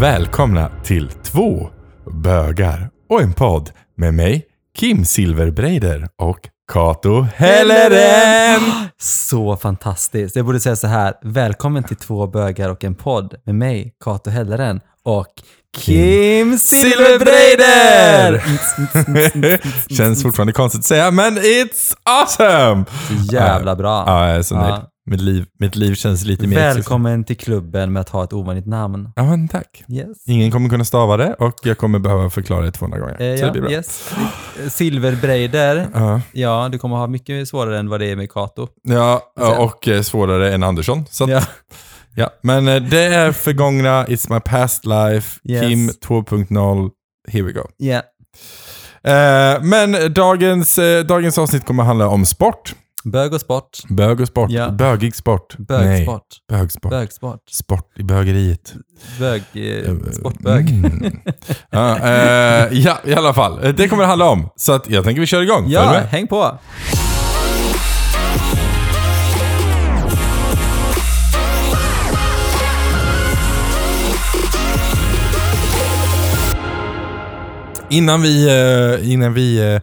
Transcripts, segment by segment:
välkomna till två bögar och en podd med mig, Kim Silverbreider och Kato Helleren. Så fantastiskt. Jag borde säga så här. Välkommen till två bögar och en podd med mig, Kato Helleren och Kim Silverbreider! Känns fortfarande konstigt att säga, men it's awesome! Så jävla bra. Ja, jag är så nöjd. Ja. Mitt, liv, mitt liv känns lite mer... Välkommen till klubben med att ha ett ovanligt namn. Ja, men tack. Yes. Ingen kommer kunna stava det och jag kommer behöva förklara det 200 gånger. Eh, så det ja, blir bra. yes. Silverbreider. Ja, Ja, du kommer ha mycket svårare än vad det är med Kato. ja och eh, svårare än Andersson. Så att, Ja. Ja, men eh, det är förgångna, it's my past life, Yes. Kim 2.0, here we go. Ja. Eh, men dagens, eh, dagens avsnitt kommer handla om sport. Bög och sport. Bög och sport. Ja. Bögig sport. Nej, Bögsport. bögsport. Bögsport. Sport i bögeriet. Bög... Eh, sportbög. Mm. ja, eh, ja, i alla fall. Eh, Det kommer det handla om. Så att jag tänker vi kör igång. Ja, häng på! Innan vi, eh, innan vi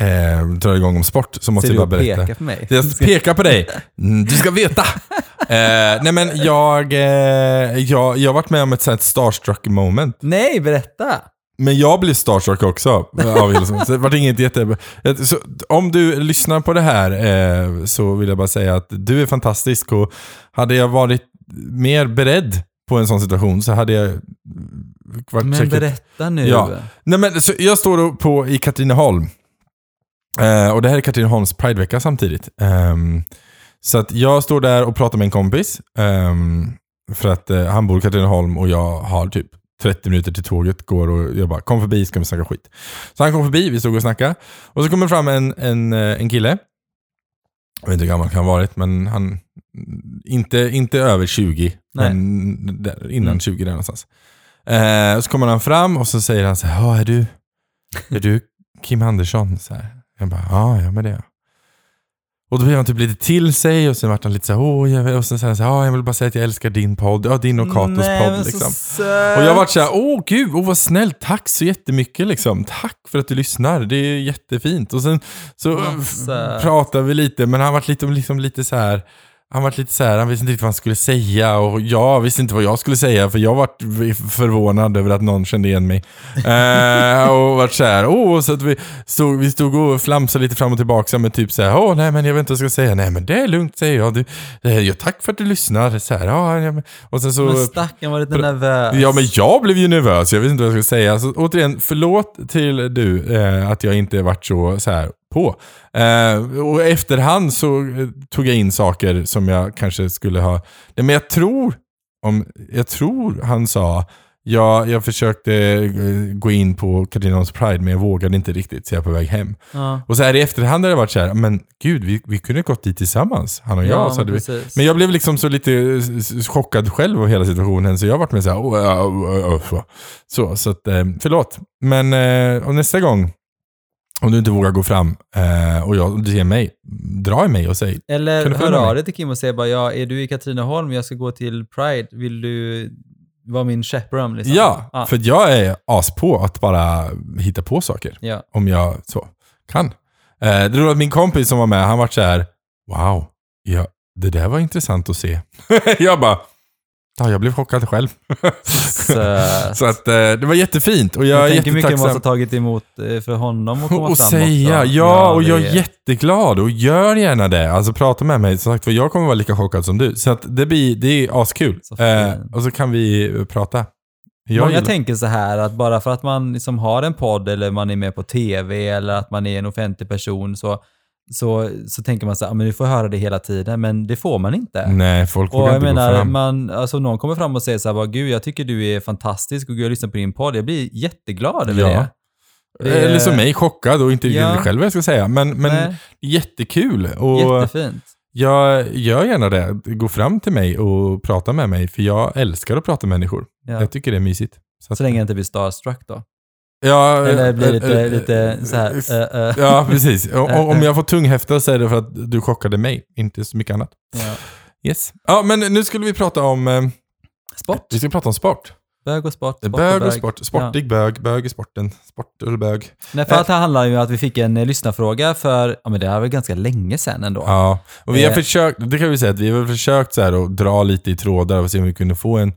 eh, eh, drar igång om sport så måste Ser jag du bara berätta. pekar på mig? Jag pekar på dig. Mm, Du ska veta. Eh, nej men jag, eh, jag, jag har varit med om ett sånt starstruck moment. Nej, berätta! Men jag blev starstruck också av Hillsong. Så det var inget jätte... Så, om du lyssnar på det här eh, så vill jag bara säga att du är fantastisk och hade jag varit mer beredd på en sån situation så hade jag varit Men säkert... berätta nu. Ja. Nej, men, så jag står på, i Katrineholm. Eh, och det här är Katrineholms Pridevecka samtidigt. Ehm, så att jag står där och pratar med en kompis. ehm, för att eh, han bor i Katrineholm och jag har typ 30 minuter till tåget går och jag bara kom förbi ska vi snacka skit. Så han kom förbi, vi stod och snackade. Och så kommer fram en, en, eh, en kille. Jag vet inte hur gammal han varit, men han... Inte, inte över 20, Nej. men där, innan Mm. 20 där någonstans. Eh, så kommer han fram och så säger han så här, är du, är du Kim Andersson? Så här. Jag bara, ja, ja men det. Och då blev han typ lite till sig och sen vart han lite så här, åh, jag, och sen så här, ja jag vill bara säga att jag älskar din podd, ja din och Katos Nej, podd så liksom. Och jag vart såhär, åh gud, åh vad snällt, tack så jättemycket liksom. Tack för att du lyssnar, det är jättefint. Och sen så pratade vi lite, men han vart lite, liksom lite så här. Han var lite så här, han visste inte riktigt vad han skulle säga och jag visste inte vad jag skulle säga för jag vart förvånad över att någon kände igen mig. Eh, och vart så här, åh, så att vi, så vi stod och flamsade lite fram och tillbaka med typ så här, åh nej men jag vet inte vad jag ska säga, nej men det är lugnt säger jag. Du, eh, ja, tack för att du lyssnar. Så här, men- och sen så... Men stackarn var lite nervös. Ja, men jag blev ju nervös. Jag vet inte vad jag ska säga. Så, återigen, förlåt till du eh, att jag inte varit så, så här på. Eh, och efterhand så eh, tog jag in saker som jag kanske skulle ha... Nej, men jag tror, om, jag tror han sa, ja, jag försökte eh, gå in på Katrineholms Pride men jag vågade inte riktigt så jag är på väg hem. Ja. Och så här i efterhand har det varit så här, men gud, vi, vi kunde gått dit tillsammans, han och jag. Ja, så men vi, men jag blev liksom så lite s- chockad själv av hela situationen, så jag varit med så här, oh, oh, oh, så. Så, så att, eh, förlåt. Men eh, och nästa gång, om du inte vågar gå fram eh, och jag, du ser mig, dra i mig och säg, Eller hör av dig till Kim och säg bara, ja, är du i Katrineholm, jag ska gå till Pride, vill du vara min chaperone? Liksom? ja, ja. för jag är as på att bara hitta på saker. ja. Om jag så kan. Eh, det var att min kompis som var med, han var så här, wow, ja, det där var intressant att se. jag bara, ja, jag blev chockad själv. Så att eh, det var jättefint och jag, Jag är tänker mycket man måste jättetacksam. ha tagit emot eh, för honom att komma Och fram säga, också. ja, och jag är jätteglad och gör gärna det. Alltså prata med mig, som sagt för jag kommer vara lika chockad som du. Så att det blir, det är askul. Så Eh, och så kan vi prata. Jag Många tänker så här att bara för att man liksom har en podd eller man är med på tv eller att man är en offentlig person så, så, så tänker man så här, "Ja, men du får höra det hela tiden, men det får man inte. Nej, folk vågar inte gå menar, fram. man, alltså någon kommer fram och säger så här, gud jag tycker du är fantastisk och gud jag lyssnar på din podd. Jag blir jätteglad över Ja. det. Det är- Eller som mig, chockad och inte Ja. själv vad jag ska säga. Men, men Nej. jättekul. Och Jättefint. jag gör gärna det. Gå fram till mig och prata med mig. För jag älskar att prata med människor. Ja. Jag tycker det är mysigt. att- Så länge jag inte blir starstruck då. Ja, Eller blir eh, lite, eh, lite så här. eh, eh. Ja, precis. Om jag får tunghäfta så är det för att du chockade mig, inte så mycket annat. Ja. Yes. Ja, men nu skulle vi prata om... eh, Sport. Vi ska prata om sport. Bög och sport. sport bög och sport. Sportig bög, bög i sporten. Sport eller bög. Nej, för att det handlar ju om att vi fick en eh, lyssnarfråga för, ja men det här var ganska länge sedan ändå. Ja, och vi har Eh. försökt, det kan vi säga, att vi har försökt så här att dra lite i trådar och se om vi kunde få en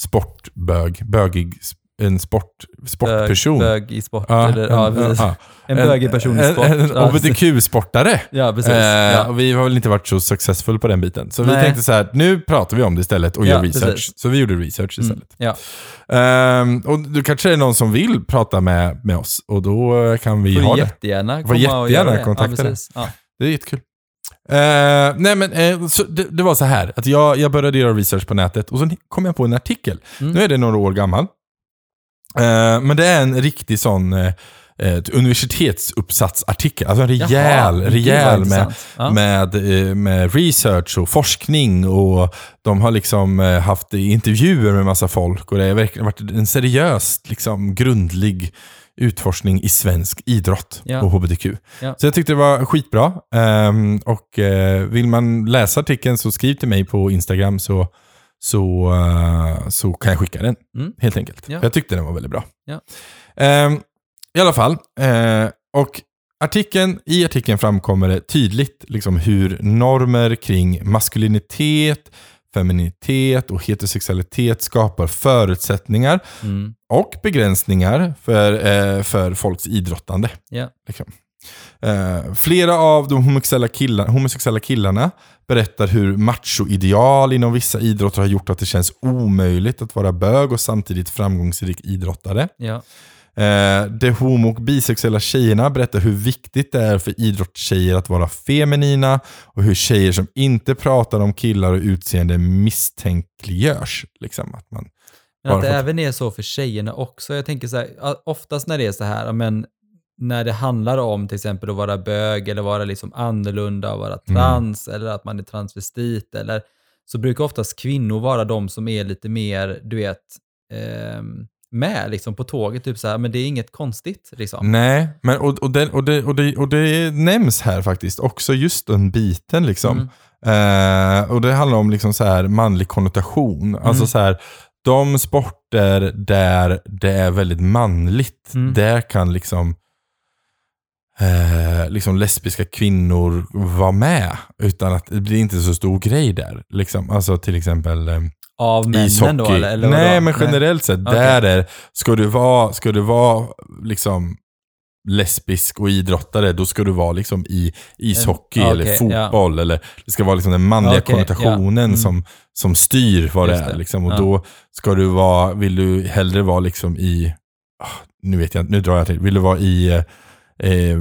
sportbög, bögig, en sport, sportperson. Bög, bög i sport. Ja, eller, ja, en, ja. en bögig person i sport. en, en. HBTQ-sportare. Ja, precis. Eh, och vi har väl inte varit så successful på den biten. Så vi Nej. tänkte så här, nu pratar vi om det istället och gör research. precis. Så vi gjorde research Mm, istället. ja. Ehm, och då kanske är någon som vill prata med, med oss och då kan vi Får ha du det. Får komma och jättegärna göra det. kontakta dig. Det är jättekul. Eh, nej men eh, så det, det var så här att jag, jag började göra research på nätet och så kom jag på en artikel. Mm. Nu är det några år gammal. Eh, men det är en riktig sån eh, ett universitetsuppsatsartikel. Alltså en rejäl, Jaha, rejäl med. Ja. med, eh, med research och forskning och de har liksom eh, haft intervjuer med massa folk och det har verkligen varit en seriöst liksom, grundlig utforskning i svensk idrott Ja. och HBTQ. Ja. Så jag tyckte det var skitbra. Ehm, och eh, vill man läsa artikeln så skriv till mig på Instagram så, så, eh, så kan jag skicka den. Mm. Helt enkelt. Ja. Jag tyckte den var väldigt bra. Ja. Ehm, I alla fall. eh, och artikeln, i artikeln framkommer det tydligt liksom, hur normer kring maskulinitet, feminitet och heterosexualitet skapar förutsättningar Mm. och begränsningar för, eh, för folks idrottande. Ja. Liksom. Eh, flera av de homosexuella, killar, homosexuella killarna berättar hur machoideal inom vissa idrotter har gjort att det känns omöjligt att vara bög och samtidigt framgångsrik idrottare. Ja. Eh, de homo och bisexuella tjejerna berättar hur viktigt det är för idrottstjejer att vara feminina och hur tjejer som inte pratar om killar och utseende misstänkliggörs. Liksom, att man, Men att det även är så för tjejerna också. Jag tänker så här, oftast när det är så här, men när det handlar om till exempel att vara bög eller vara liksom annorlunda och vara Mm. trans eller att man är transvestit eller så brukar oftast kvinnor vara de som är lite mer, du vet, ehm, med liksom på tåget. Typ så här, men det är inget konstigt liksom. Nej, men och, och, det, och, det, och, det, och det nämns här faktiskt också just den biten. liksom. Mm. Eh, och det handlar om liksom så här manlig konnotation. Alltså Mm. så här, de sporter där det är väldigt manligt, Mm. där kan liksom, eh, liksom lesbiska kvinnor vara med. Utan att det blir inte så stor grej där. Liksom. Alltså till exempel eh, Av männen ishockey. då? Eller, eller Nej, men generellt sett. Okej. Där är, ska du vara, ska du vara liksom lesbisk och idrottare, då ska du vara liksom i ishockey En- eller okej, fotboll. Eller, det ska vara liksom den manliga Okej, konnotationen ja. Mm. som, som styr vad det Just är. det, Liksom. Och ja. då ska du vara, vill du hellre vara liksom i, ah, nu vet jag nu drar jag till, vill du vara i eh,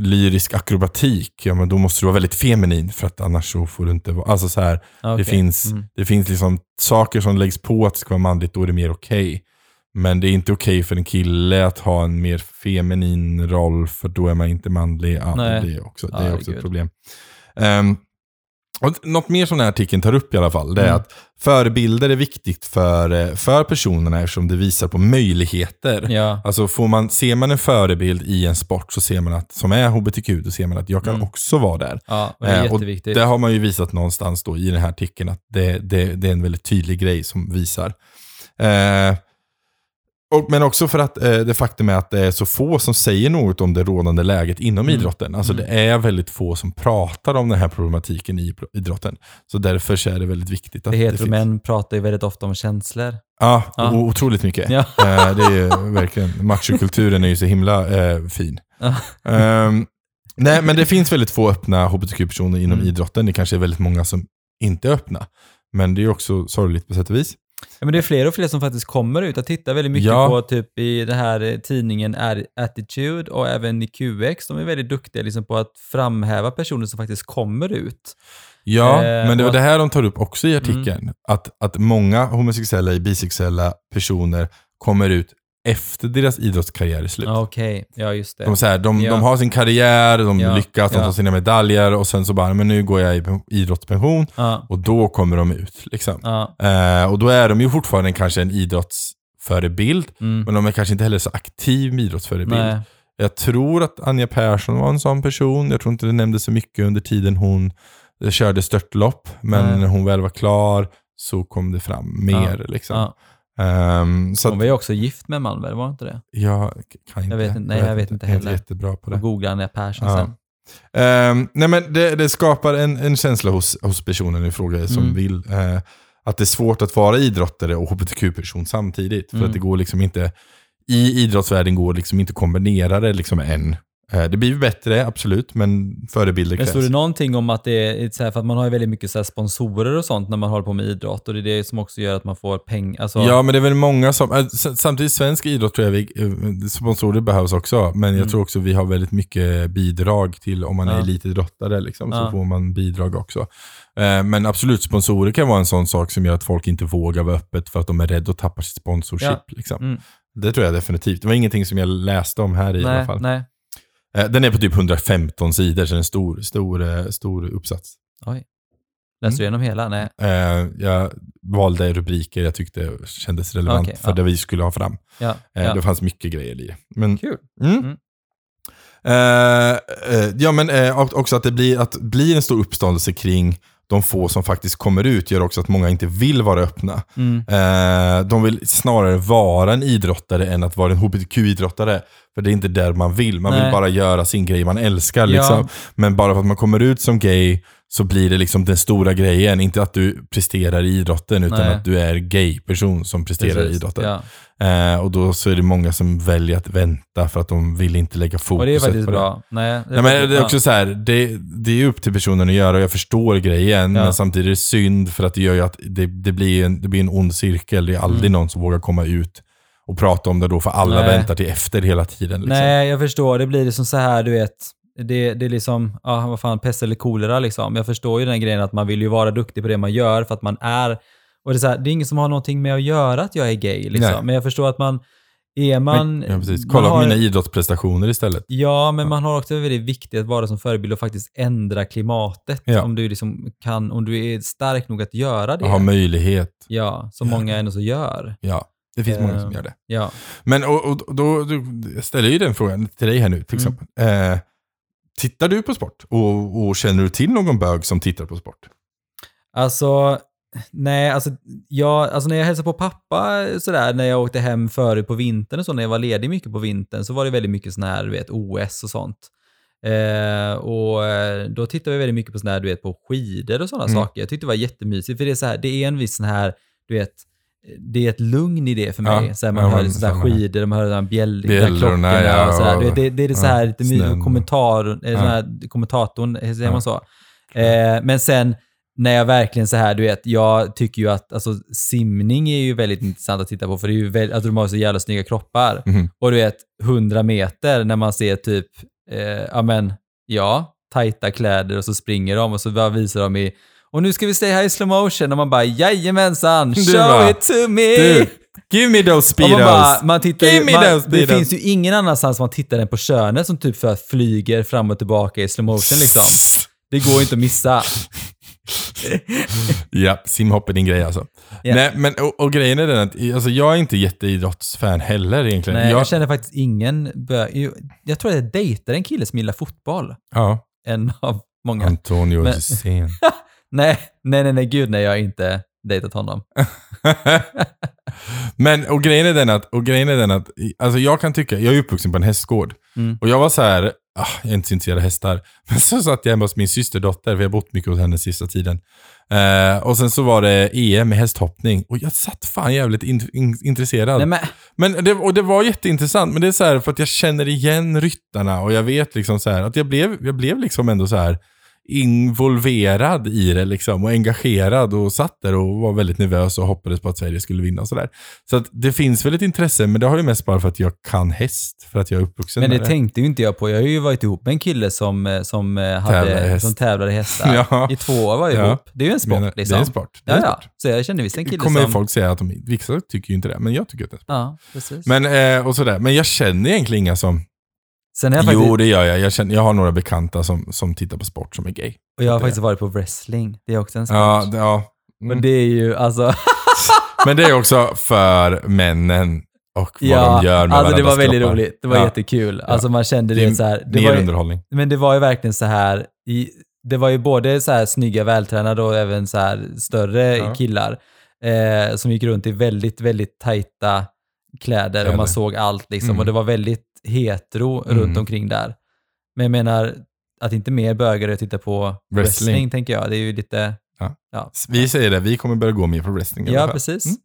lyrisk akrobatik, ja men då måste du vara väldigt feminin för att annars så får du inte vara, alltså så här, Okej. det finns, Mm. det finns liksom saker som läggs på att det ska vara manligt, då är det mer okej. Men det är inte okej för en kille att ha en mer feminin roll, för då är man inte manlig. Ja, det är också, det är också ett problem. Um, och något mer som den här artikeln tar upp i alla fall, det är Mm. att förebilder är viktigt för, eh, för personerna eftersom det visar på möjligheter. Ja. Alltså får man, ser man en förebild i en sport så ser man att, som är hbtq, då ser man att jag kan Mm. också vara där. ja, och det är Eh, och. Det har man ju visat någonstans då i den här artikeln att det, det, det är en väldigt tydlig grej som visar. Eh, och, men också för att eh, det faktum är att det är så få som säger något om det rådande läget inom Mm. idrotten. Alltså Mm. det är väldigt få som pratar om den här problematiken i idrotten. Så därför så är det väldigt viktigt att det det heter finns. män pratar ju väldigt ofta om känslor. Ja, Ja. otroligt mycket. Ja. Eh, det är ju verkligen, machokulturen är ju så himla eh, fin. Ehm, nej, men det finns väldigt få öppna hbtq-personer inom Mm. idrotten. Det kanske är väldigt många som inte är öppna. Men det är också sorgligt på sätt och vis. Ja, men det är fler och fler som faktiskt kommer ut. Jag tittar väldigt mycket Ja. på typ i den här eh, tidningen Attitude och även i QX. De är väldigt duktiga liksom på att framhäva personer som faktiskt kommer ut. Ja, Eh, men det var det här de tar upp också i artikeln. Att, att många homosexuella, bisexuella personer kommer ut efter deras idrottskarriär är slut. Okej, ja just det. De, så här, de, Ja. de har sin karriär, de Ja, lyckas, de ja. tar sina medaljer och sen så bara, men nu går jag i pen- idrottspension och då kommer de ut. Liksom. Eh, och då är de ju fortfarande kanske en idrottsförebild, mm, men de är kanske inte heller så aktiv idrottsförebild. nej, Jag tror att Anja Persson var en sån person. Jag tror inte det nämndes så mycket under tiden hon eh, körde störtlopp. Men Nej. när hon väl var klar så kom det fram mer. liksom. Ehm, så Hon var ju också gift med väl, var inte det? jag kan inte. Jag vet inte- nej, jag vet inte Jag är heller. jättebra på Och det. googla Anja Persson Ja. sen. Ehm, nej men det, det skapar en, en känsla hos, hos personen i fråga som Mm. vill. eh, att det är svårt att vara idrottare och hbtq-person samtidigt. För Mm. att det går liksom inte, i idrottsvärlden går liksom inte att kombinera det liksom än. Eh, det blir bättre, absolut, men förebilder Men krävs. stod det någonting om att det är så här, för att man har ju väldigt mycket så sponsorer och sånt när man håller på med idrott och det är det som också gör att man får pengar. Alltså, Ja, men det är väl många som... s- Samtidigt, svensk idrott tror jag vi, eh, sponsorer behövs också. Men jag Mm. tror också vi har väldigt mycket bidrag till, om man är Ja. elitidrottare, liksom, så Ja. får man bidrag också. Eh, Men absolut, sponsorer kan vara en sån sak som gör att folk inte vågar vara öppet för att de är rädda att tappa sitt sponsorship. Ja. Liksom. Mm. Det tror jag definitivt. Det var ingenting som jag läste om här i, i alla nej, fall. nej. Eh, Den är på typ 115 sidor, så det är en stor, stor, eh, stor uppsats. Oj. Läste du igenom hela? Nej. Eh, Jag valde rubriker jag tyckte kändes relevant Okej, för ja. det vi skulle ha fram. Ja. Ja. Det fanns mycket grejer i det. Men, Kul. Mm. Mm. Eh, eh, ja, men och- också att det blir, att blir en stor uppståndelse kring de få som faktiskt kommer ut gör också att många inte vill vara öppna. Mm. Eh, de vill snarare vara en idrottare än att vara en hbtq-idrottare. För det är inte där man vill. Man Nej. vill bara göra sin grej man älskar. Ja. Liksom. Men bara för att man kommer ut som gay så blir det liksom den stora grejen. Inte att du presterar i idrotten, utan Nej. att du är gay-person som presterar i Precis. idrotten. Ja. Eh, och då så är det många som väljer att vänta för att de vill inte lägga fokus Och det är faktiskt på det. bra. Nej, det Ja, men det är också så här, det, det är upp till personen att göra och jag förstår grejen. Ja. Men samtidigt är det synd för att det gör ju att det, det, blir, en, det blir en ond cirkel. Det är aldrig Mm. någon som vågar komma ut och prata om det då, för alla Nej. väntar till efter hela tiden. Liksom. Nej, jag förstår. Det blir liksom så här, du vet. Det, det är liksom, ja vad fan, pest eller kolera liksom. Jag förstår ju den grejen att man vill ju vara duktig på det man gör för att man är... Och det är, så här, det är ingen som har någonting med att göra att jag är gay liksom. Nej. Men jag förstår att man... Är man... Men, ja, precis. man Kolla på har- mina idrottsprestationer istället. Ja, men man har också väldigt viktigt att vara som förebild och faktiskt ändra klimatet. Ja. Om du liksom kan, om du är stark nog att göra det. Och ha möjlighet. Ja, som Ja. många ändå så gör. Ja, det finns många Eh, som gör det. Ja. Men och, och, då, då jag ställer jag ju den frågan till dig här nu till Mm. exempel. Eh, tittar du på sport? Och, och känner du till någon bög som tittar på sport? Alltså, nej, alltså, jag, alltså när jag hälsade på pappa sådär, när jag åkte hem förut på vintern och så, när jag var ledig mycket på vintern, så var det väldigt mycket sån här, du vet, OS och sånt. Eh, och eh, då tittade vi väldigt mycket på sån här, du vet, på skidor och sådana Mm. saker. Jag tyckte det var jättemysigt, för det är så här, det är en viss sån här, du vet, det är ett lugn i det för mig. Ja, så här, man ja, hör men sådär skidor, man hör de här bjäll, Bjällrorna, klockorna ja, och sådär. vet, Det, det är det så här lite snön. kommentar, eh, Ja. här, kommentatorn, säger Ja. man så? Eh, men sen när jag verkligen så här, du vet, jag tycker ju att alltså, simning är ju väldigt intressant att titta på för det är ju väldigt, att de har så jävla snygga kroppar. Mhm. Och du vet, 100 meter när man ser typ, eh, ja men, ja, tajta kläder och så springer de och så visar de i och nu ska vi se här i slow motion och man bara jajamensan, show bara, it to me! Du, give me those speedos! man bara, man tittar ju, Give me man, those det speedos. finns ju ingen annanstans man tittar än på könet som typ för flyger fram och tillbaka i slow motion liksom. Det går inte att missa. Ja, simhopp är din grej alltså. Ja. Nej, men och, och grejen är den att alltså, jag är inte jätteidrottsfan heller egentligen. Nej, jag, jag, känner faktiskt ingen bö- jag, tror att jag dejtar en kille som gillar fotboll. ja, En av många. Antonio Men- Hysén. Nej, nej, nej, nej, gud nej, jag har inte dejtat honom. Men, och grejen är den att, och grejen är den att, alltså jag kan tycka, jag är uppvuxen på en hästgård. Mm. Och jag var så här, ah, jag är inte så intresserad av hästar. Men så satt jag hemma hos min systerdotter, vi har bott mycket hos henne sista tiden. Eh, och sen så var det EM med hästhoppning. Och jag satt fan jävligt in, in, intresserad. Nej, men, Men det, och det var jätteintressant, men det är så här för att jag känner igen ryttarna och jag vet liksom så här att jag blev, jag blev liksom ändå så här involverad i det liksom och engagerad och satt där och var väldigt nervös och hoppades på att Sverige skulle vinna och sådär. Så att det finns väl ett intresse, men det har ju mest bara för att jag kan häst, för att jag är uppvuxen men det med tänkte ju inte jag på. Jag har ju varit ihop med en kille som, eh, som, eh, hade, häst. som tävlade hästar. Ja. I två år var vi Ja. ihop. Det är ju en sport Menar- liksom. Det är en sport. Det är Ja, en ja. sport. Så jag känner visst en Det kille kommer som... folk säga att de, vissa tycker ju inte det, men jag tycker att det är en sport. Ja, precis. Men, eh, och sådär. men jag känner egentligen inga som... Sen jag faktiskt, Jo, det gör jag. Jag, känner, jag har några bekanta som, som tittar på sport som är gay. och jag har faktiskt varit på wrestling. Det är också en sport. Ja, det- ja. Mm. Men det är ju alltså... Men det är också för männen och vad de gör med alltså det var varandras väldigt kroppar. roligt. Det var Ja. jättekul. Alltså man kände Det är det så här. Det Mer var ju, underhållning. men det var ju verkligen så här. I, det var ju både så här snygga, vältränade och även så här större Ja. killar. eh, som gick runt i väldigt, väldigt tajta kläder och Kläder. man såg allt liksom. Mm. Och det var väldigt hetero Mm. runt omkring där. Men jag menar, att inte mer bögare tittar på wrestling. Wrestling. tänker jag. Det är ju lite... Ja. ja. Vi säger det, vi kommer börja gå mer på wrestling. i alla Ja, fall. precis. Mm.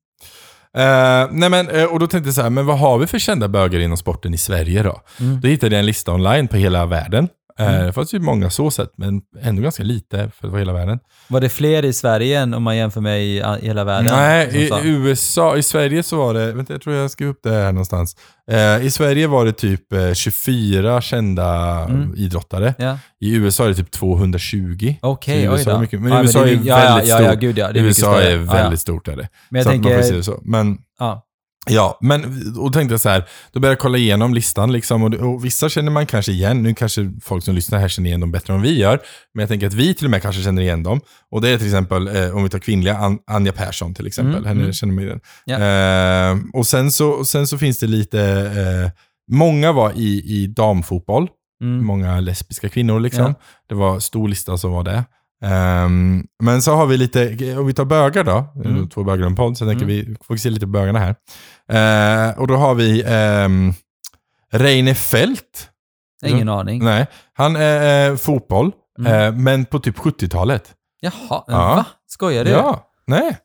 Eh, nej men, eh, och då tänkte jag så här, men vad har vi för kända bögar inom sporten i Sverige då? Mm. Då hittade jag en lista online på hela världen. Eh, Mm. Det fanns ju många så sett, men ändå ganska lite för att vara hela världen. Var det fler i Sverige än om man jämför med i, hela världen? Nej, i sa? USA, i Sverige så var det, vänta jag tror jag skrev upp det här någonstans. Eh, I Sverige var det typ eh, 24 kända Mm. idrottare. Ja. I USA är det typ 220. Okej, Så oj då. mycket- men Ja, USA det är ja, väldigt ja, ja, ja, stort. gud ja. Det är USA är Ja, väldigt ja. stort är det. Men jag så att man får tänker... se det så. Men Ja. Ja, men och tänkte jag så här, då började jag kolla igenom listan liksom, och, och vissa känner man kanske igen, nu kanske folk som lyssnar här känner igen dem bättre än vi gör, men jag tänker att vi till och med kanske känner igen dem. Och det är till exempel, eh, om vi tar kvinnliga, An Anja Persson till exempel, Mm, henne mm. känner man igen. Ja. Eh, och sen så, sen så finns det lite, eh, många var i, i damfotboll, Mm. många lesbiska kvinnor liksom. Ja. Det var stor lista som var det. Ehm, men så har vi lite, om vi tar bögar då, Mm. två bögar och en podd, så tänker Mm. vi fokuserar lite på bögarna här. Eh, och då har vi um, Reine Fält. Ingen aning. Nej, han är eh, fotboll, Mm. eh, men på typ 70-talet. Jaha, Ja. va? Skojar du? Ja, nej.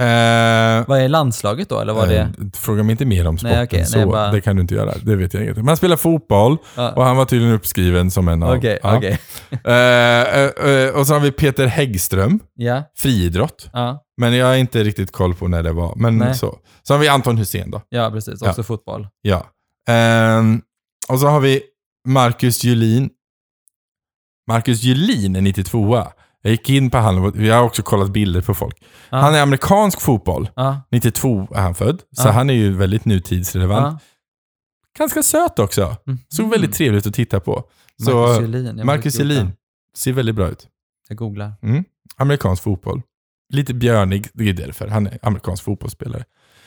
Eh, Vad är landslaget då, eller var det? eh, Fråga mig inte mer om sporten Nej, okej, så. nej, bara- Det kan du inte göra. Det vet jag inget. Men han spelar fotboll Ja. och han var tydligen uppskriven som en av... Okej, ja. okej. Eh, och så har vi Peter Häggström, Ja, friidrott. ja, Men jag har inte riktigt koll på när det var. Men Nej. så. Så har vi Anton Hussein då. ja, precis. Också fotboll. Ja. Ehm, och så har vi Marcus Julin. Marcus Julin är 92 Jag gick in på han, vi har också kollat bilder på folk. Ja. Han är amerikansk fotboll. Ja, 92 är han född. Så Ja. han är ju väldigt nutidsrelevant. Ganska söt också. Mm. Såg väldigt trevligt att titta på. Så Marcus måste Marcus. Julin ser väldigt bra ut. Jag googlar. Mm. Amerikansk fotboll. Lite björnig, det är därför. Han är amerikansk fotbollsspelare.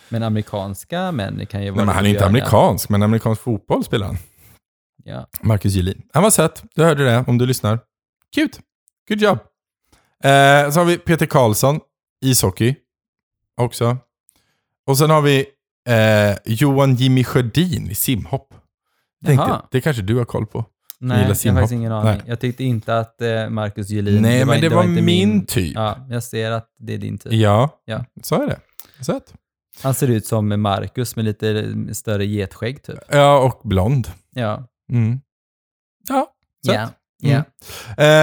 Men amerikanska män kan ju vara Nej, men han är inte björniga. amerikansk, men amerikansk fotboll spelar han. Ja. Marcus Julin. Han var söt. Du hörde det om du lyssnar. Cute. Good job. Eh, så har vi Peter Karlsson, ishockey. Också. Och sen har vi eh, Johan Jimmy Sjödin i simhopp. Tänkte, det kanske du har koll på. Nej, jag har faktiskt ingen aning. Nej. Jag tyckte inte att eh, Marcus Julin... Nej, men det var, inte min typ. Ja, Ja, jag ser att det är din typ. ja. Ja. så är det. Söt. Han ser ut som Marcus med lite större getskägg typ. Ja, och blond. Ja. Mm. Ja, söt. Ja. Mm.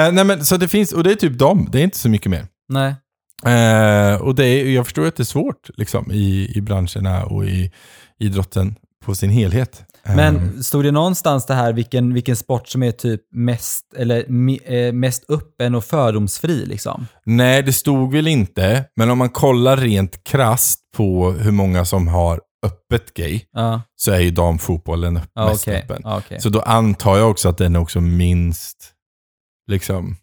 Eh, nej men så det finns, och det är typ dem. Det är inte så mycket mer. Nej. Eh, och det är, jag förstår att det är svårt liksom, i, i branscherna och i idrotten på sin helhet. Eh, Men stod det någonstans det här vilken, vilken sport som är typ mest, eller, mi, eh, mest öppen och fördomsfri liksom? nej, det stod väl inte. Men om man kollar rent krasst på hur många som har öppet gay, Ja, så är ju damfotbollen ja mest okej. öppen. Ja, okej. Så då antar jag också att den är också minst liksom,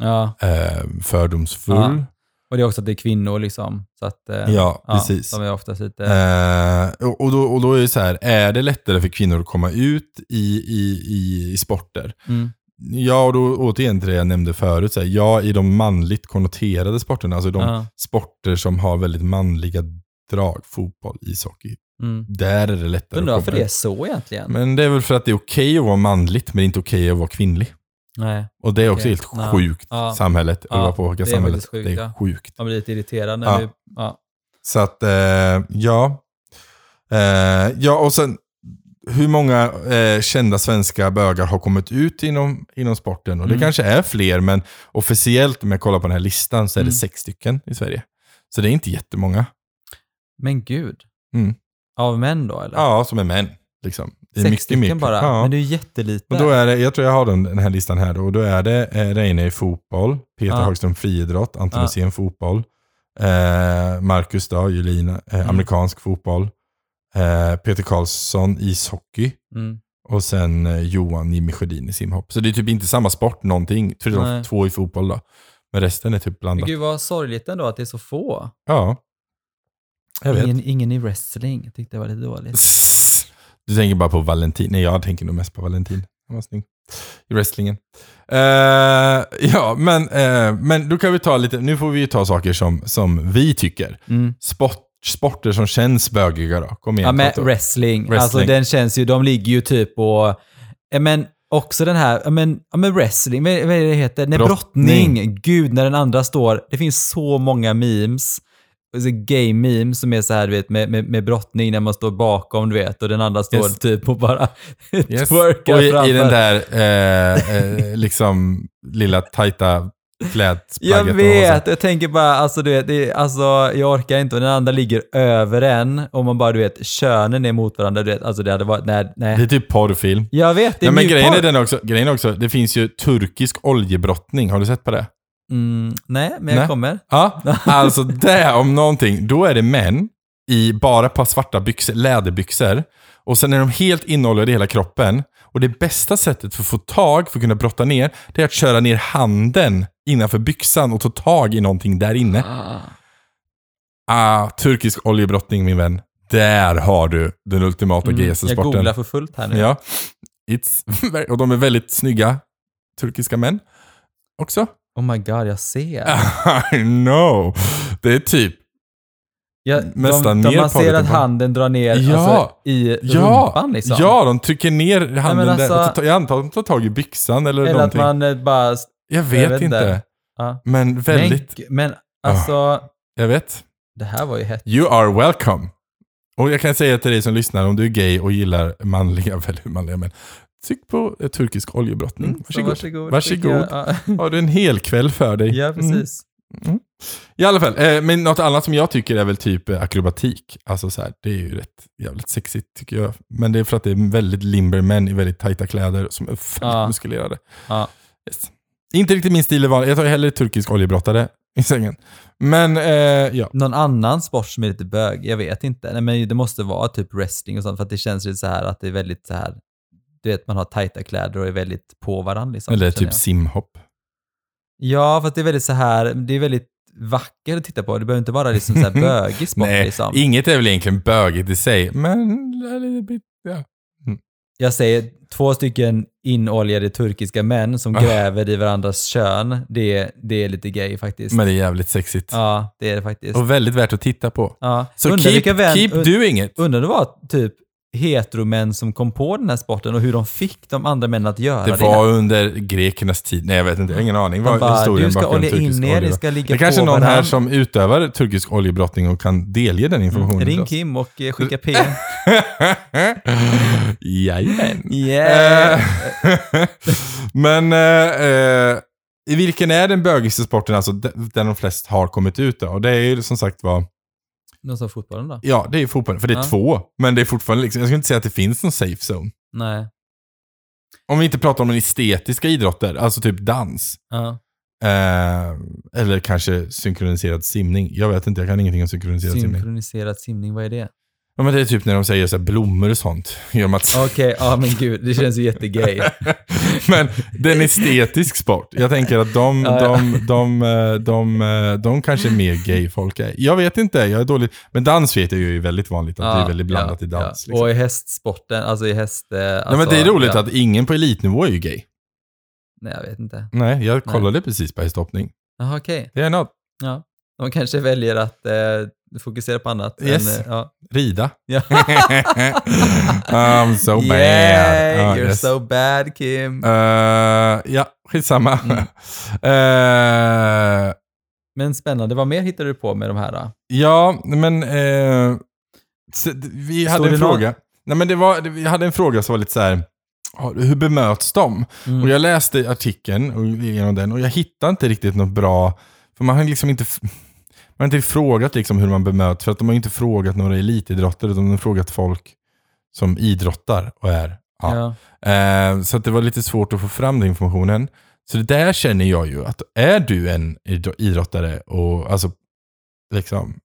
Ja, eh, fördomsfull. Och det är också att det är kvinnor liksom. Så att, eh, Ja, precis. De är oftast lite... Eh, och, då, och då är det så här, är det lättare för kvinnor att komma ut i, i, i, i sporter? Mm. Ja, och då återigen till det jag nämnde förut. Så här, ja, i de manligt konnoterade sporterna, alltså de sporter som har väldigt manliga drag, fotboll, ishockey, Mm. där är det lättare Undrar att varför komma det är ut. så egentligen. Men det är väl för att det är okej att vara manligt, men det är inte okej att vara kvinnlig. Nej, Och det är också Okej. helt Ja. sjukt, Ja. samhället. Ja, påverka det samhället. sjukt, det är sjukt. man blir lite irriterad när vi... Så att, eh, ja. Eh, ja, och sen hur många eh, kända svenska bögar har kommit ut inom, inom sporten? Och det Mm. kanske är fler, men officiellt om jag kollar på den här listan så är det Mm. sex stycken i Sverige. Så det är inte jättemånga. Men gud. Mm. Av män då eller? Ja, som är män. Liksom. Är Sex stycken bara? Ja. Men det är ju jättelite. Och då är det, jag tror jag har den, den här listan här då. Och då är det eh, Reine i fotboll, Peter Ja. Hagström friidrott, Anton Ja. Hysén fotboll, eh, Marcus då, Julin, eh, Mm. amerikansk fotboll, eh, Peter Karlsson ishockey Mm. och sen eh, Johan Jimmy Sjödin i simhopp. Så det är typ inte samma sport någonting, förutom två i fotboll då. Men resten är typ blandat. gud vad sorgligt ändå att det är så få. Ja. Ingen, ingen i wrestling. Jag tyckte det var lite dåligt. Du tänker bara på Valentin. Nej, jag tänker nog mest på Valentin. Han var snygg. i wrestlingen. Eh, ja, men, eh, men då kan vi ta lite, nu får vi ju ta saker som, som vi tycker. Mm. Sport, sporter som känns bögiga då. Kom igen. Ja, men wrestling. Wrestling. Alltså den känns ju, de ligger ju typ på, men också den här, men, men wrestling, vad, är det heter? Nej, Brottning. brottning. Gud, när den andra står, det finns så många memes. Memes som är så här, du vet, med, med, med brottning när man står bakom, du vet, och den andra står Yes. typ och bara Yes. twerkar Och i, framför. i den där eh, eh, liksom lilla tajta. Jag vet, jag tänker bara, alltså du vet, det, alltså, jag orkar inte och den andra ligger över en och man bara, du vet, könen är mot varandra, du vet, alltså det hade varit, nej, nej. Det är typ porrfilm. Jag vet, det är Ja, men grejen är den också, grejen är också, det finns ju turkisk oljebrottning. Har du sett på det? Mm, nej, men jag Nej. kommer. Ja, alltså det om någonting. Då är det män i bara ett par svarta byxor, läderbyxor. Och sen är de helt inoljade i hela kroppen. Och det bästa sättet för att få tag, för att kunna brotta ner, det är att köra ner handen innanför byxan och ta tag i någonting där inne. Ah, turkisk oljebrottning min vän. Där har du den ultimata Mm, jag GS-sporten. googlar för fullt här nu. Ja. It's, och de är väldigt snygga, turkiska män. Också. Oh my god, jag ser. I know. Det är typ, Ja, nästan de, de, man ser att handen drar ner Ja, alltså, i ja, rumpan liksom. ja, de trycker ner handen där. alltså- tar- Jag antar att de tar tag i byxan eller, Eller att någonting. man eh, bara... jag vet, vet inte. Ja. Men väldigt, Men, men alltså, jag vet. det här var ju hett. You are welcome. Och jag kan säga till dig som lyssnar, om du är gay och gillar manliga, väldigt manliga män, tryck på eh, turkisk oljebrottning. Mm, så Varsågod. varsågod. Varsågod. jag. Ja, Har du en hel kväll för dig. ja, Mm. precis. I alla fall, eh, men något annat som jag tycker är väl typ eh, akrobatik. Alltså så här, det är ju rätt jävligt sexigt tycker jag. Men det är för att det är väldigt limber män i väldigt tajta kläder som är väldigt Ja. muskulerade. Ja. Yes. Inte riktigt min stil i vanligt. Jag tar hellre turkisk oljebrottare i sängen. Men eh, ja. Någon annan sport som är lite bög? Jag vet inte. Nej, men det måste vara typ wrestling och sånt, för att det känns lite så här att det är väldigt så här, du vet, man har tajta kläder och är väldigt på varandra. Liksom, Eller typ jag. simhopp. Ja, för det är väldigt så här, det är väldigt vackert att titta på. Det behöver inte vara liksom så här bögig sport Nej, liksom. inget är väl egentligen bögigt i sig. Men... Ja. Jag säger två stycken inoljade turkiska män som Ah. gräver i varandras kön. Det, det är lite gay faktiskt. Men det är jävligt sexigt. Ja, det är det faktiskt. Och väldigt värt att titta på. Ja. Så undrar keep, vän, keep doing it. Undrar det var typ heteromän som kom på den här sporten och hur de fick de andra männen att göra det. Det var under grekernas tid. Nej, jag vet inte. Jag har ingen aning. Vad bara, historien du ska olja in er, ni ska ligga Det är kanske någon här som utövar turkisk oljebrottning och kan delge den informationen. Ring. Kim och eh, skicka P. Jajamän. Yeah! Eh, Men eh, eh, vilken är den bögigaste sporten, alltså där de flest har kommit ut då? Och det är ju som sagt var, Någon sa fotbollen då? ja det är fotbollen, för det är Ja. två. Men det är fortfarande liksom, jag skulle inte säga att det finns någon safe zone. Nej. Om vi inte pratar om en estetiska idrotter, alltså typ dans. Ja. Eh, eller kanske synkroniserad simning. Jag vet inte, jag kan ingenting om synkroniserad simning. Synkroniserad simning, vad är det? Ja, men det är typ när de säger så här, blommor och sånt. Att- Okej, ja men gud, det känns ju jättegay. men det är en estetisk sport. Jag tänker att de, Ja, ja. de, de, eh, de, eh, de kanske är mer gay folk är. Jag vet inte, jag är dålig. Men dans vet jag ju är väldigt vanligt, att det är väldigt blandat i dans. ja. Liksom. Och i hästsporten, alltså i häst... Eh, alltså, Nej, men det är roligt ja. att ingen på elitnivå är ju gay. Nej, jag vet inte. Nej, jag kollade precis på hästhoppning. Jaha, okej. Det är något. Ja. De kanske väljer att eh, fokusera på annat. Yes. Än, eh, ja. Rida. I'm so bad. Yeah, Ja, you're yes. so bad Kim. Eh, ja, skitsamma. Mm. Eh, Men spännande, vad mer hittade du på med de här då? ja, men d- vi hade Stod en någon- fråga. Nej, men det var, vi hade en fråga som var lite så här. Hur bemöts de? Mm. Och jag läste artikeln och igenom den och jag hittade inte riktigt något bra. För man har liksom inte, har inte frågat liksom hur man bemöts. För att de har inte frågat några elitidrottare. utan De har frågat folk som idrottar och är. Ja. Ja. Eh, så det var lite svårt att få fram den informationen. Så det där känner jag ju att är du en idro- idrottare och alltså liksom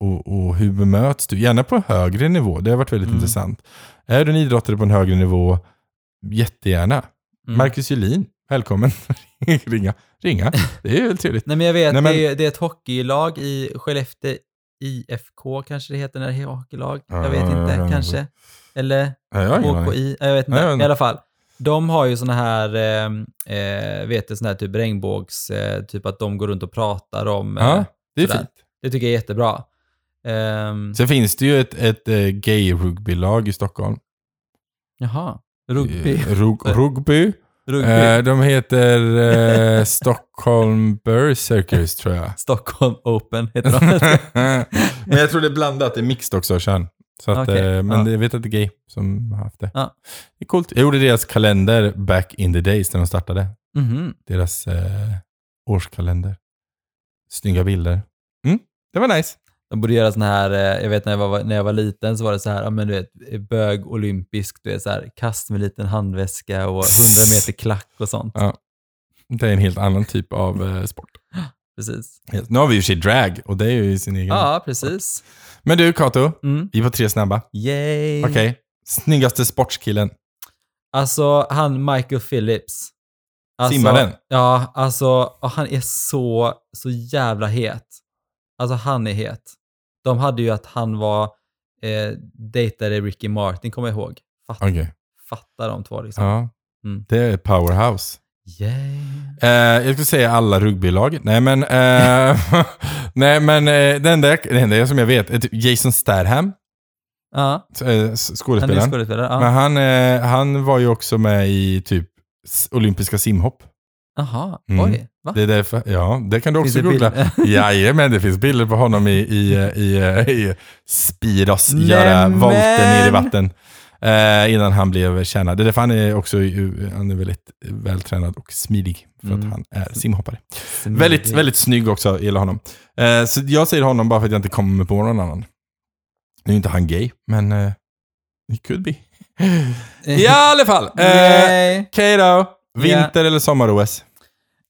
och, och hur bemöts du? Gärna på högre nivå. Det har varit väldigt Mm. intressant. Är du en idrottare på en högre nivå, jättegärna. Mm. Marcus Julin, välkommen. ringa, ringa. Det är väl trevligt. Nej men jag vet, Nej, men- Det, är, det är ett hockeylag i Skellefteå IFK kanske det heter när det är hockeylag. Jag vet inte, ja, ja. kanske. Eller. HKI, jag vet inte. I alla fall. De har ju såna här, eh, eh, vet du, såna här typ regnbågs, eh, typ att de går runt och pratar om. Eh, Ja, det är sådär. fint. Det tycker jag är jättebra. Ehm, Sen finns det ju ett, ett eh, gay-rugbylag i Stockholm. jaha, rugby. Eh, Rug, rugby. Rugby. Eh, de heter eh, Stockholm Berserkers tror jag. Stockholm Open heter de. men jag tror det är blandat, det är mixed också kön. Så att, Okej, eh, men ja. jag vet att det är gay som har haft det. Ja. Det är coolt. Jag gjorde deras kalender back in the days när de startade. Mhm. Deras eh, årskalender. Snygga bilder. Mm, det var nice. De borde göra sån här, eh, jag vet när jag var, när jag var liten så var det så här, ja men du vet, bög olympisk, du vet så här, kast med liten handväska och 100 meter klack och sånt. Ja. Det är en helt annan typ av eh, sport. Precis. Nu har vi ju sig drag och det är ju sin egen. Ja, precis. Men du Kato, Mm. vi var tre snabba. Yay! Okej. Snyggaste sportskillen. Alltså, han Michael Phillips. Alltså, Simmaren? Ja, alltså, han är så, så jävla het. Alltså, han är het. De hade ju att han var, eh, dejtade Ricky Martin, kommer jag ihåg. Fatta, Okej. fatta de två liksom. Ja. Mm. Det är powerhouse. Yay. Eh, jag skulle säga alla rugbylag. Nej men, eh, nej, men eh, den enda, det enda som jag vet är typ Jason Statham, Ja, han är skådespelaren. skådespelare. Ja. Men han, eh, han var ju också med i typ olympiska simhopp. Jaha, Mm. oj. Va? Det är därför, ja, det kan du också googla. Jajamän, det finns bilder på honom i, i, i, i, Spiros Nämen! göra volter ner i vatten. Eh, innan han blev tjänad. Det är därför han är också han är väldigt vältränad och smidig. För Mm. att han är simhoppare. Smidig. Väldigt, väldigt snygg också, gillar honom. Eh, så jag säger honom bara för att jag inte kommer på någon annan. Nu är inte han gay, men uh, he could be. I alla fall. Eh. Okej då. Vinter eller sommar-OS?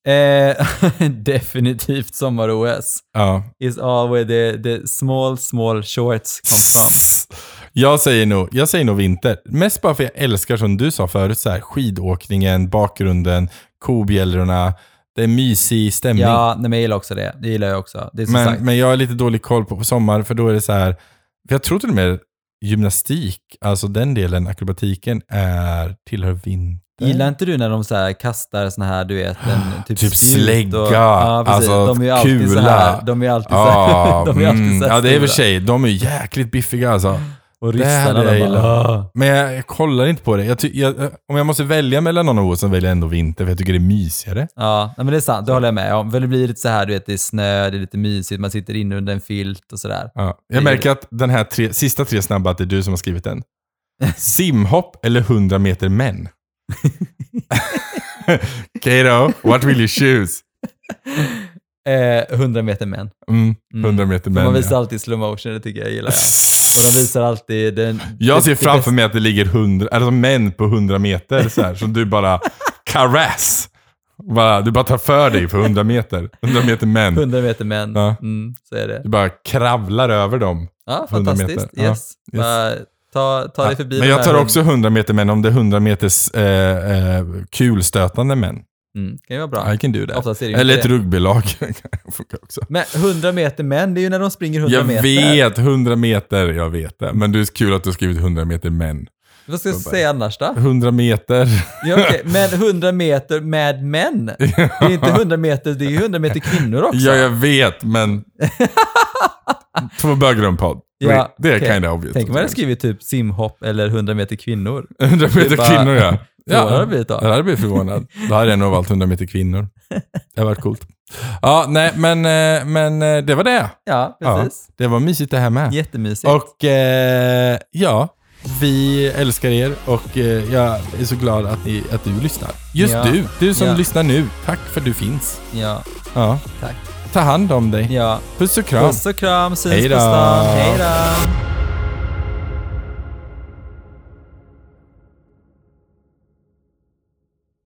Eh, definitivt sommar-OS. Ja. Is where the, the small, small shorts come from. Jag säger, nog, jag säger nog vinter. Mest bara för jag älskar, som du sa förut, så här, skidåkningen, bakgrunden, kobjällrorna. Det är mysig stämning. Ja, nej, men jag gillar också det. Det gillar jag också. Det är men, sagt. men jag har lite dålig koll på, på sommar, för då är det så här... Jag tror till och med gymnastik, alltså den delen, akrobatiken, är, tillhör vinter. Gillar inte du när de så här kastar såna här, du vet, en typ, Typ spjut slägga, och, ja, precis. alltså de är alltid så kula. här, de är alltid så Ja, här, de är alltid mm, så här ja, det är i och för sig. De är jäkligt biffiga alltså. Och ryssarna, de bara, "Ah." Men jag, jag kollar inte på det. Jag ty, jag, om jag måste välja mellan någon av åren väljer jag ändå vinter, för jag tycker det är mysigare. Ja, men det är sant. Det håller jag med om. För det blir lite så här, du vet, det är snö, det är lite mysigt, man sitter inne under en filt och sådär. Ja. Jag märker att den här tre, sista tre snabba, att det är du som har skrivit den. Simhopp eller 100 meter män? Då, what will you choose? Eh, 100 meter män. Mm, Mm. 100 meter För män. man visar ja. alltid slow motion, det tycker jag gillar. Och de visar alltid den... Jag ser det framför bästa- mig att det ligger 100, alltså män på 100 meter så här, som du bara caress. Bara, du bara tar för dig på 100 meter. 100 meter män. 100 meter män. Ja. Mm, så är det. Du bara kravlar över dem. Ja, 100 meter. fantastiskt. Ja, Yes. Bara ta, ta dig förbi Men jag tar också 100 meter män om det är 100 meters eh, eh, kulstötande män. Mm, kan ju vara bra. I can do that. Eller ett rugbylag. också. Men 100 meter män, det är ju när de springer 100 Jag meter. vet, 100 meter, jag vet det. Men det är kul att du har skrivit 100 meter män. Vad ska jag säga annars då? 100 meter. Ja, okej. Men 100 meter med män. Det är inte 100 meter, det är ju 100 meter kvinnor också. Ja, jag vet, men... Två bögar och en podd. Ja, det är okej. kinda obvious. Tänk om man hade skrivit typ simhopp eller 100 meter kvinnor. 100 meter bara- kvinnor, ja. Förvånad hade jag blivit då. Jag hade blivit förvånad. Då hade jag nog valt 100 meter kvinnor. Det hade varit coolt. Ja, nej, men, eh, men eh, det var det. Ja, Ja, precis. det var mysigt det här med. Jättemysigt. Och eh, ja, vi älskar er och eh, jag är så glad att, ni, att du lyssnar. Just Ja. du, du som Ja. lyssnar nu. Tack för att du finns. Ja, Ja. tack. Ta hand om dig. Ja. Puss och kram. Puss och kram, syns Hej på stan. Hej då.